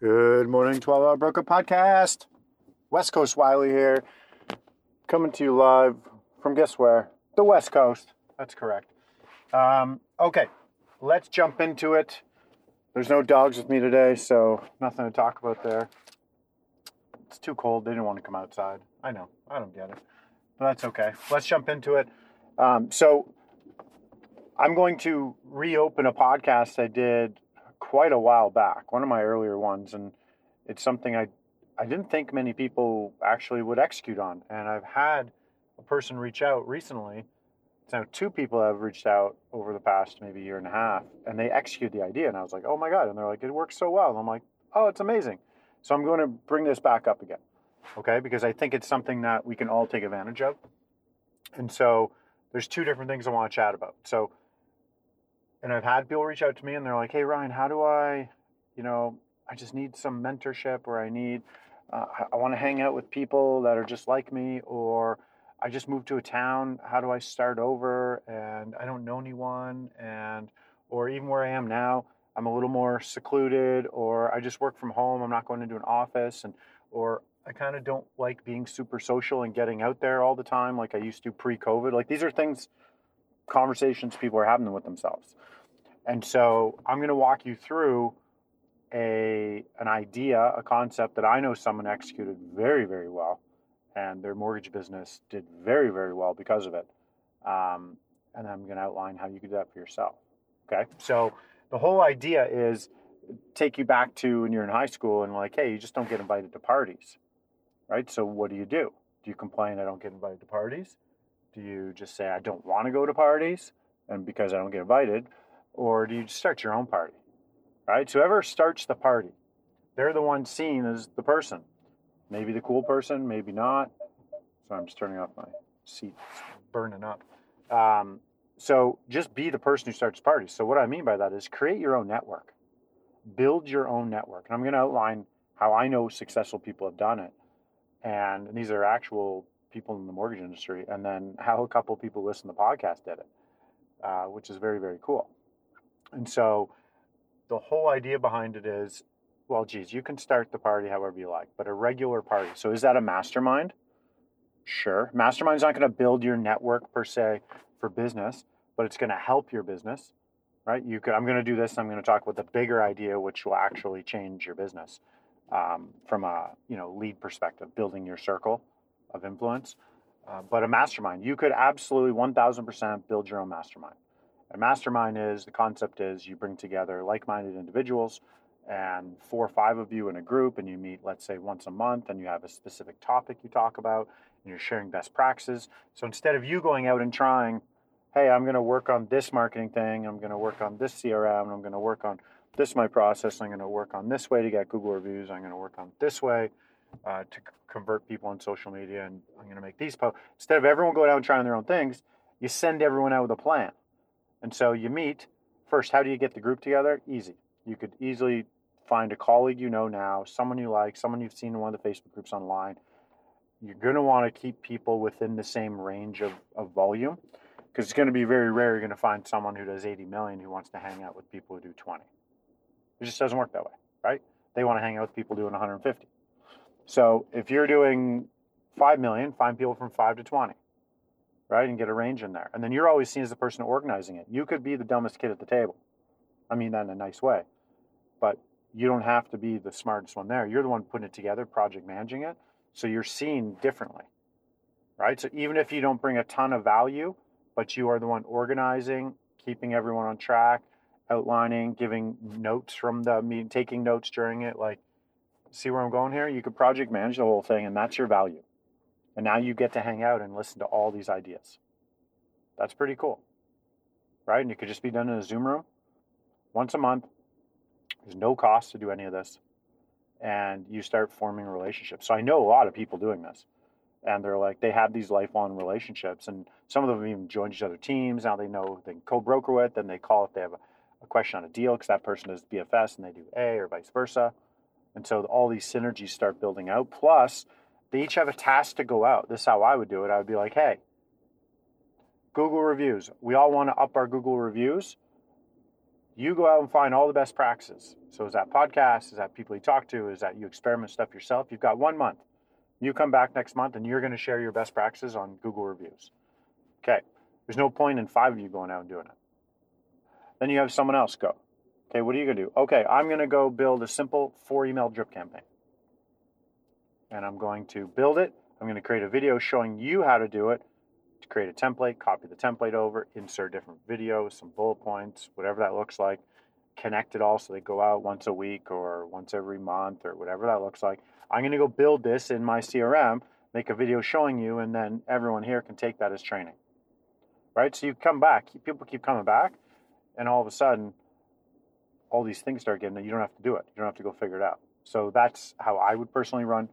Good morning, 12 Hour Broker Podcast. West Coast Wiley here, coming to you live from guess where? The West Coast. That's correct. Um, okay, let's jump into it. There's no dogs with me today, so nothing to talk about there. It's too cold. They didn't want to come outside. I know. I don't get it. But that's okay. Let's jump into it. Um, so, I'm going to reopen a podcast I did quite a while back, one of my earlier ones, and it's something I I didn't think many people actually would execute on. And I've had a person reach out recently. Now, two people have reached out over the past maybe year and a half, and they execute the idea. And I was like, oh my God. And they're like, it works so well. And I'm like, oh, it's amazing. So I'm going to bring this back up again, okay? Because I think it's something that we can all take advantage of. And so there's two different things I want to chat about. So and I've had people reach out to me and they're like, "Hey Ryan, how do I, you know, I just need some mentorship, or I need, uh, I want to hang out with people that are just like me, or I just moved to a town. How do I start over? And I don't know anyone, and or even where I am now, I'm a little more secluded, or I just work from home. I'm not going into an office, and or I kind of don't like being super social and getting out there all the time like I used to pre-COVID. Like these are things conversations people are having with themselves. And so I'm going to walk you through a an idea, a concept that I know someone executed very, very well, and their mortgage business did very, very well because of it. Um, and I'm going to outline how you could do that for yourself. Okay, so the whole idea is take you back to when you're in high school and like, hey, you just don't get invited to parties, right? So what do you do? Do you complain I don't get invited to parties? Do you just say, I don't want to go to parties and because I don't get invited? Or do you start your own party? Right? So whoever starts the party, they're the one seen as the person. Maybe the cool person, maybe not. So I'm just turning off my seat, it's burning up. Um, so just be the person who starts parties. So what I mean by that is create your own network, build your own network. And I'm going to outline how I know successful people have done it. And these are actual people in the mortgage industry, and then how a couple people listen to the podcast did it, uh, which is very very cool. And so, the whole idea behind it is, well, geez, you can start the party however you like, but a regular party. So is that a mastermind? Sure, mastermind's not going to build your network per se for business, but it's going to help your business, right? You could. I'm going to do this. I'm going to talk about the bigger idea, which will actually change your business um, from a you know lead perspective, building your circle of influence. Uh, but a mastermind, you could absolutely 1000% build your own mastermind. A mastermind is the concept is you bring together like minded individuals and four or five of you in a group, and you meet, let's say, once a month, and you have a specific topic you talk about, and you're sharing best practices. So instead of you going out and trying, hey, I'm going to work on this marketing thing, I'm going to work on this CRM, I'm going to work on this my process, I'm going to work on this way to get Google reviews, I'm going to work on this way uh, to convert people on social media and I'm going to make these posts. Instead of everyone going out and trying their own things, you send everyone out with a plan. And so you meet. First, how do you get the group together? Easy. You could easily find a colleague you know now, someone you like, someone you've seen in one of the Facebook groups online. You're going to want to keep people within the same range of, of volume because it's going to be very rare you're going to find someone who does 80 million who wants to hang out with people who do 20. It just doesn't work that way, right? They want to hang out with people doing 150. So if you're doing 5 million, find people from 5 to 20, right? And get a range in there. And then you're always seen as the person organizing it. You could be the dumbest kid at the table. I mean that in a nice way. But you don't have to be the smartest one there. You're the one putting it together, project managing it. So you're seen differently, right? So even if you don't bring a ton of value, but you are the one organizing, keeping everyone on track, outlining, giving notes from the meeting, taking notes during it, like See where I'm going here? You could project manage the whole thing, and that's your value. And now you get to hang out and listen to all these ideas. That's pretty cool, right? And it could just be done in a Zoom room once a month. There's no cost to do any of this. and you start forming relationships. So I know a lot of people doing this. And they're like, they have these lifelong relationships. And some of them even joined each other teams. Now they know they can co broker with, Then they call if they have a, a question on a deal because that person is BFS and they do A or vice versa. And so all these synergies start building out. Plus, they each have a task to go out. This is how I would do it. I would be like, hey, Google reviews. We all want to up our Google reviews. You go out and find all the best practices. So is that podcasts? Is that people you talk to? Is that you experiment stuff yourself? You've got one month. You come back next month and you're going to share your best practices on Google reviews. Okay. There's no point in five of you going out and doing it. Then you have someone else go. Okay, what are you going to do? Okay, I'm going to go build a simple four email drip campaign. And I'm going to build it. I'm going to create a video showing you how to do it to create a template, copy the template over, insert different videos, some bullet points, whatever that looks like. Connect it all so they go out once a week or once every month or whatever that looks like. I'm going to go build this in my CRM, make a video showing you, and then everyone here can take that as training. Right? So you come back, people keep coming back, and all of a sudden, all these things start getting, you don't have to do it. You don't have to go figure it out. So that's how I would personally run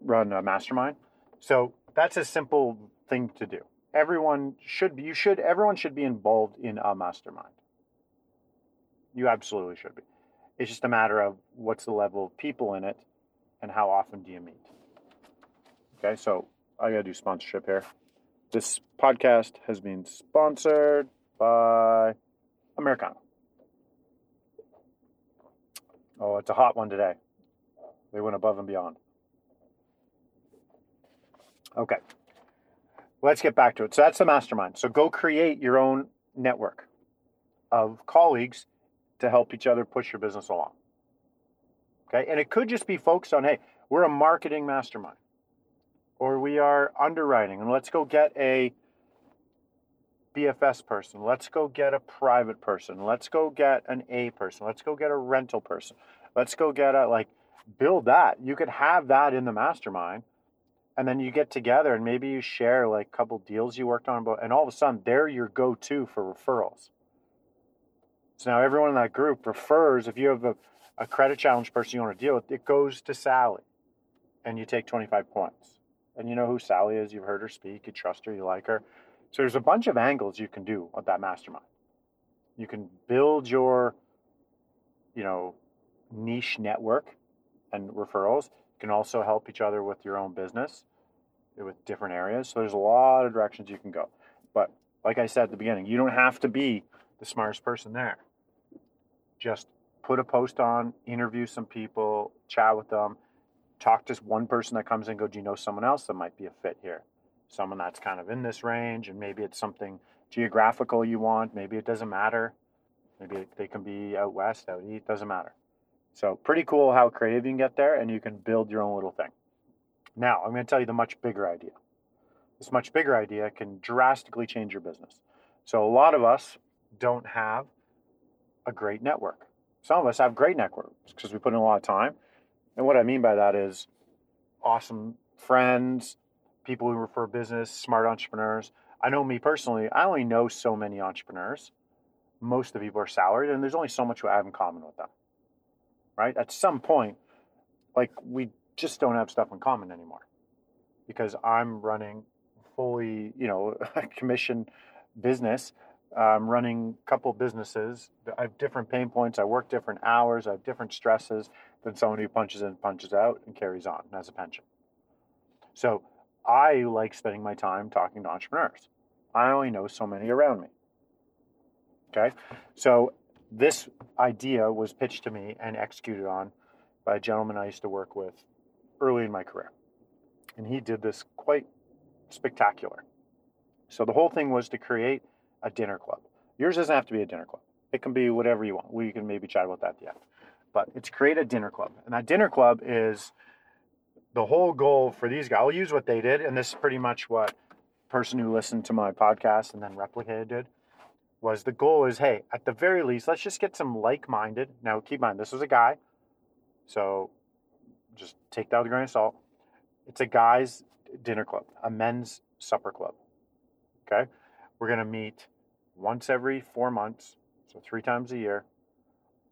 run a mastermind. So that's a simple thing to do. Everyone should be, you should, everyone should be involved in a mastermind. You absolutely should be. It's just a matter of what's the level of people in it and how often do you meet. Okay, so I got to do sponsorship here. This podcast has been sponsored by Americano. Oh, it's a hot one today. They went above and beyond. Okay. Let's get back to it. So that's the mastermind. So go create your own network of colleagues to help each other push your business along. Okay. And it could just be focused on, hey, we're a marketing mastermind or we are underwriting and let's go get a BFS person. Let's go get a private person. Let's go get an A person. Let's go get a rental person. Let's go get a like build that. You could have that in the mastermind and then you get together and maybe you share like a couple deals you worked on about and all of a sudden they're your go-to for referrals so now everyone in that group refers if you have a, a credit challenge person you want to deal with it goes to sally and you take 25 points and you know who sally is you've heard her speak you trust her you like her so there's a bunch of angles you can do with that mastermind you can build your you know niche network and referrals You can also help each other with your own business uh, with different areas. So there's a lot of directions you can go. But like I said at the beginning, you don't have to be the smartest person there. Just put a post on, interview some people, chat with them, talk to one person that comes in, go, do you know someone else that might be a fit here? Someone that's kind of in this range, and maybe it's something geographical you want. Maybe it doesn't matter. Maybe they can be out west, out east, doesn't matter. So pretty cool how creative you can get there and you can build your own little thing. Now, I'm going to tell you the much bigger idea. This much bigger idea can drastically change your business. So a lot of us don't have a great network. Some of us have great networks because we put in a lot of time. And what I mean by that is awesome friends, people who refer business, smart entrepreneurs. I know me personally, I only know so many entrepreneurs. Most of the people are salaried, and there's only so much I have in common with them right? At some point, like we just don't have stuff in common anymore because I'm running fully, you know, commission business. I'm running a couple businesses. I have different pain points. I work different hours. I have different stresses than someone who punches in, punches out, and carries on and has a pension. So I like spending my time talking to entrepreneurs. I only know so many around me. Okay. So this idea was pitched to me and executed on by a gentleman I used to work with early in my career. And he did this quite spectacular. So the whole thing was to create a dinner club. Yours doesn't have to be a dinner club. It can be whatever you want. We can maybe chat about that at the end. But it's create a dinner club. And that dinner club is the whole goal for these guys. I'll use what they did, and this is pretty much what person who listened to my podcast and then replicated did was the goal is hey at the very least let's just get some like-minded. Now keep in mind this was a guy so just take that with a grain of salt. It's a guy's dinner club a men's supper club okay? We're going to meet once every four months so three times a year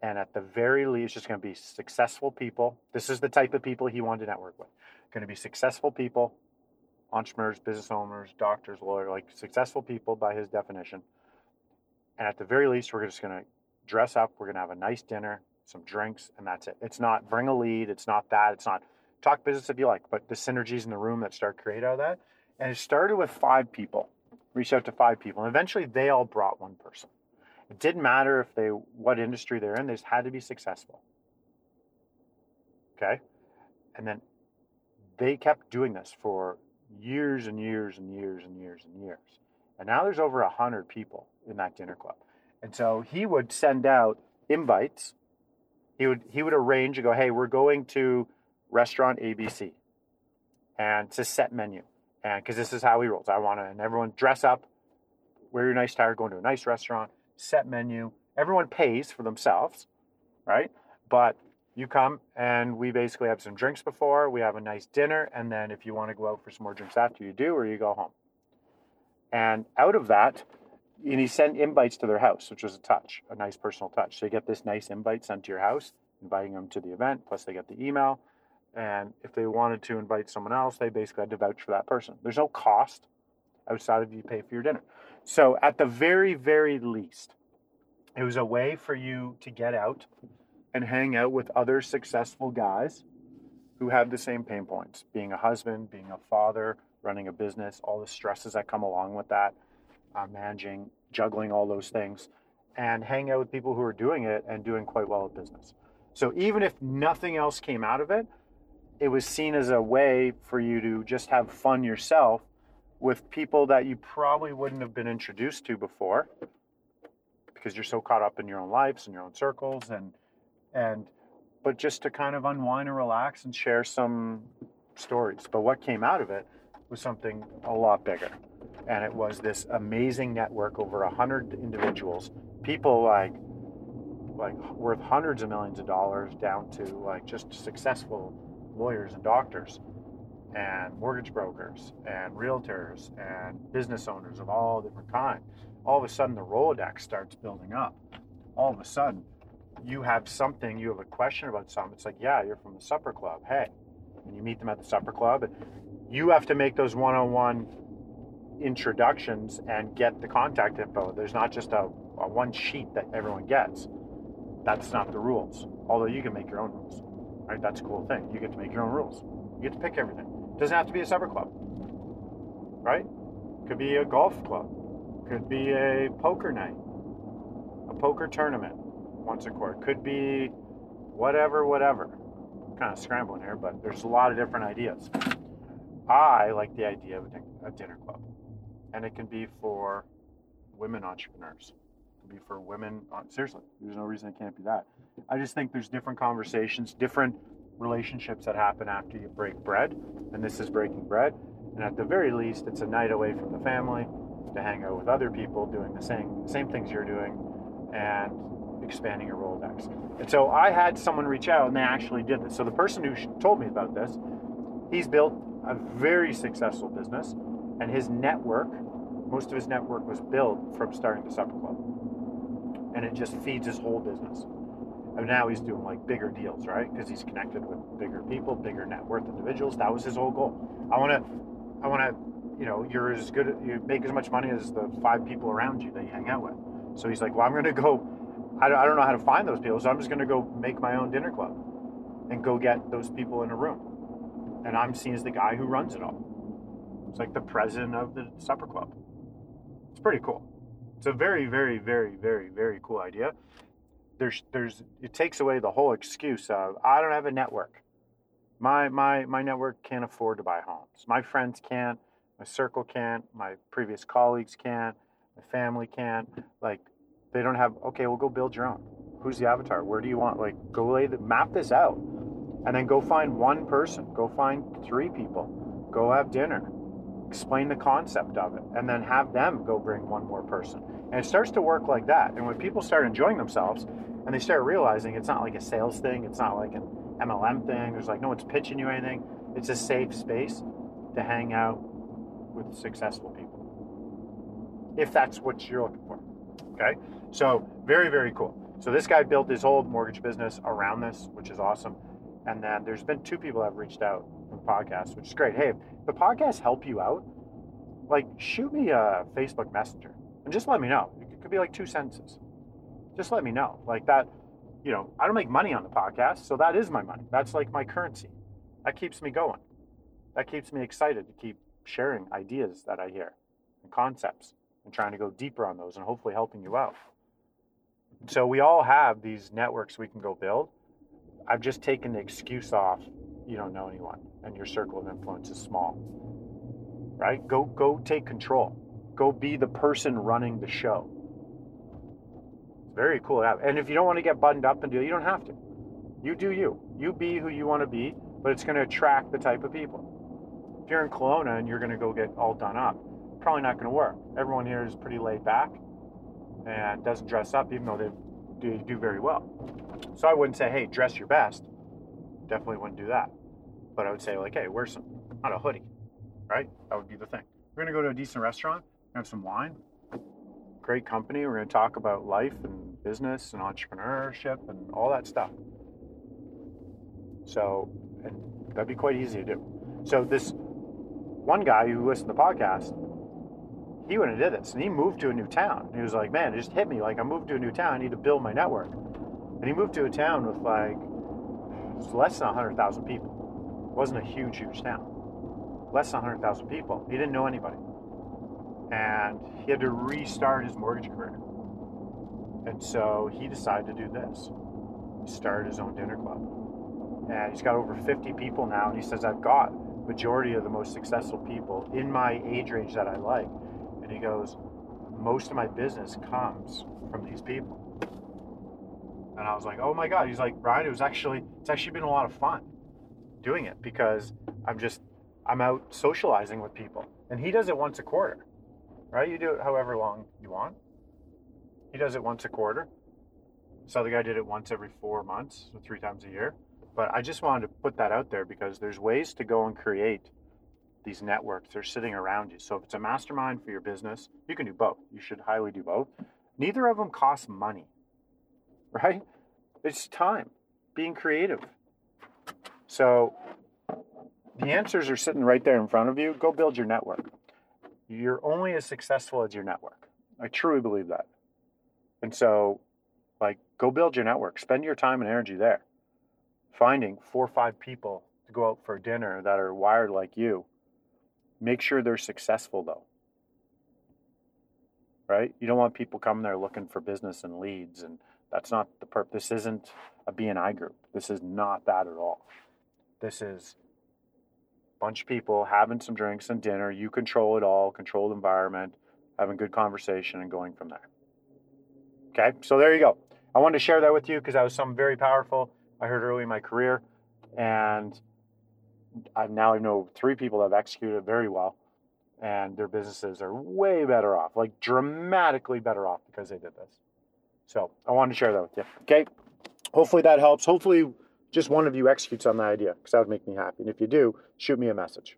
And at the very least, just going to be successful people. This is the type of people he wanted to network with. Going to be successful people, entrepreneurs, business owners, doctors, lawyers, like successful people by his definition. And at the very least, we're just going to dress up. We're going to have a nice dinner, some drinks, and that's it. It's not bring a lead. It's not that. It's not talk business if you like, but the synergies in the room that start create out of that. And it started with five people. Reached out to five people, and eventually they all brought one person. It didn't matter if they what industry they're in; they just had to be successful. Okay, and then they kept doing this for years and years and years and years and years. And now there's over a hundred people in that dinner club. And so he would send out invites. He would he would arrange and go, hey, we're going to restaurant ABC, and to set menu, and because this is how he rolls. I want to and everyone dress up, wear your nice attire, going to a nice restaurant, set menu. Everyone pays for themselves, right? But you come and we basically have some drinks before, we have a nice dinner, and then if you want to go out for some more drinks after, you do, or you go home. And out of that, and he sent invites to their house, which was a touch, a nice personal touch. So you get this nice invite sent to your house, inviting them to the event, plus they get the email. And if they wanted to invite someone else, they basically had to vouch for that person. There's no cost outside of you pay for your dinner. So at the very, very least, it was a way for you to get out and hang out with other successful guys who have the same pain points being a husband, being a father, running a business, all the stresses that come along with that, uh, managing, juggling all those things, and hang out with people who are doing it and doing quite well at business. So even if nothing else came out of it, it was seen as a way for you to just have fun yourself with people that you probably wouldn't have been introduced to before because you're so caught up in your own lives and your own circles and and but just to kind of unwind and relax and share some stories. But what came out of it was something a lot bigger. And it was this amazing network over a hundred individuals, people like like worth hundreds of millions of dollars down to like just successful lawyers and doctors and mortgage brokers and realtors and business owners of all different kinds. All of a sudden the Rolodex starts building up. All of a sudden you have something, you have a question about something. It's like, yeah, you're from the supper club. Hey, and you meet them at the supper club, and you have to make those one-on-one introductions and get the contact info. There's not just a, a one sheet that everyone gets. That's not the rules. Although you can make your own rules, right? That's a cool thing. You get to make your own rules. You get to pick everything. Doesn't have to be a supper club, right? Could be a golf club. Could be a poker night, a poker tournament once a quarter. Could be whatever, whatever. I'm kind of scrambling here, but there's a lot of different ideas. I like the idea of a dinner club, and it can be for women entrepreneurs. Be for women. Uh, seriously, there's no reason it can't be that. I just think there's different conversations, different relationships that happen after you break bread, and this is breaking bread. And at the very least, it's a night away from the family to hang out with other people doing the same same things you're doing, and expanding your Rolodex. And so I had someone reach out and they actually did this. So the person who told me about this, he's built a very successful business and his network, most of his network was built from starting the supper club. And it just feeds his whole business. Now he's doing like bigger deals, right? Because he's connected with bigger people, bigger net worth individuals. That was his whole goal. I want to, I want to, you know, you're as good, you make as much money as the five people around you that you hang out with. So he's like, well, I'm going to go I don't know how to find those people, so I'm just going to go make my own dinner club and go get those people in a room. And I'm seen as the guy who runs it all. It's like the president of the supper club. It's pretty cool. It's a very, very, very, very, very cool idea. There's, there's, it takes away the whole excuse of I don't have a network. My, my, my network can't afford to buy homes. My friends can't. My circle can't. My previous colleagues can't. My family can't. Like they don't have, okay, well, go build your own. Who's the avatar? Where do you want? Like, go lay the, map this out. And then go find one person. Go find three people. Go have dinner. Explain the concept of it. And then have them go bring one more person. And it starts to work like that. And when people start enjoying themselves and they start realizing it's not like a sales thing, it's not like an MLM thing, there's like no one's pitching you anything. It's a safe space to hang out with successful people. If that's what you're looking for. Okay? So very, very cool. So this guy built his whole mortgage business around this, which is awesome. And then there's been two people that have reached out from podcasts, which is great. Hey, if the podcast help you out, like shoot me a Facebook Messenger and just let me know. It could be like two sentences. Just let me know. Like that, you know, I don't make money on the podcast, so that is my money. That's like my currency. That keeps me going. That keeps me excited to keep sharing ideas that I hear and concepts and trying to go deeper on those and hopefully helping you out. So we all have these networks we can go build. I've just taken the excuse off you don't know anyone and your circle of influence is small. Right? Go go take control. Go be the person running the show. Very cool have. And if you don't want to get buttoned up and do you don't have to. You do you. You be who you want to be, but it's going to attract the type of people. If you're in Kelowna and you're going to go get all done up, probably not going to work. Everyone here is pretty laid back and doesn't dress up, even though they do, do very well. So I wouldn't say, hey, dress your best. Definitely wouldn't do that. But I would say, like, hey, wear some, not a hoodie, right? That would be the thing. We're going to go to a decent restaurant, have some wine, great company. We're going to talk about life and business and entrepreneurship and all that stuff. So, that'd be quite easy to do. So, this one guy who listened to the podcast, he went and did this and he moved to a new town. He was like, man, it just hit me. Like, I moved to a new town. I need to build my network. And he moved to a town with like less than 100,000 people. It wasn't a huge, huge town. Less than 100,000 people. He didn't know anybody. And he had to restart his mortgage career. And so he decided to do this. He started his own dinner club. And he's got over 50 people now. And he says, I've got majority of the most successful people in my age range that I like and he goes, most of my business comes from these people. And I was like, oh my God. He's like, Ryan, it was actually, it's actually been a lot of fun doing it because I'm just, I'm out socializing with people. And he does it once a quarter, right? You do it however long you want. He does it once a quarter. So the guy did it once every four months, so three times a year. But I just wanted to put that out there because there's ways to go and create these networks They're sitting around you. So if it's a mastermind for your business, you can do both. You should highly do both. Neither of them cost money, right? It's time, being creative. So the answers are sitting right there in front of you. Go build your network. You're only as successful as your network. I truly believe that. And so, like, go build your network. Spend your time and energy there. Finding four or five people to go out for dinner that are wired like you Make sure they're successful though. Right? You don't want people coming there looking for business and leads and that's not the purpose. This isn't a BNI group. This is not that at all. This is a bunch of people having some drinks and dinner. You control it all, controlled environment, having good conversation and going from there. Okay, so there you go. I wanted to share that with you because that was something very powerful I heard early in my career. And I now I know three people that have executed very well, and their businesses are way better off, like dramatically better off because they did this. So I wanted to share that with you. Okay. Hopefully that helps. Hopefully just one of you executes on that idea because that would make me happy. And if you do, shoot me a message.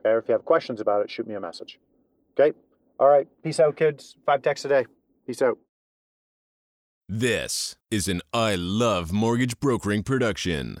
Okay. Or if you have questions about it, shoot me a message. Okay. All right. Peace out, kids. Five texts a day. Peace out. This is an I Love Mortgage Brokering production.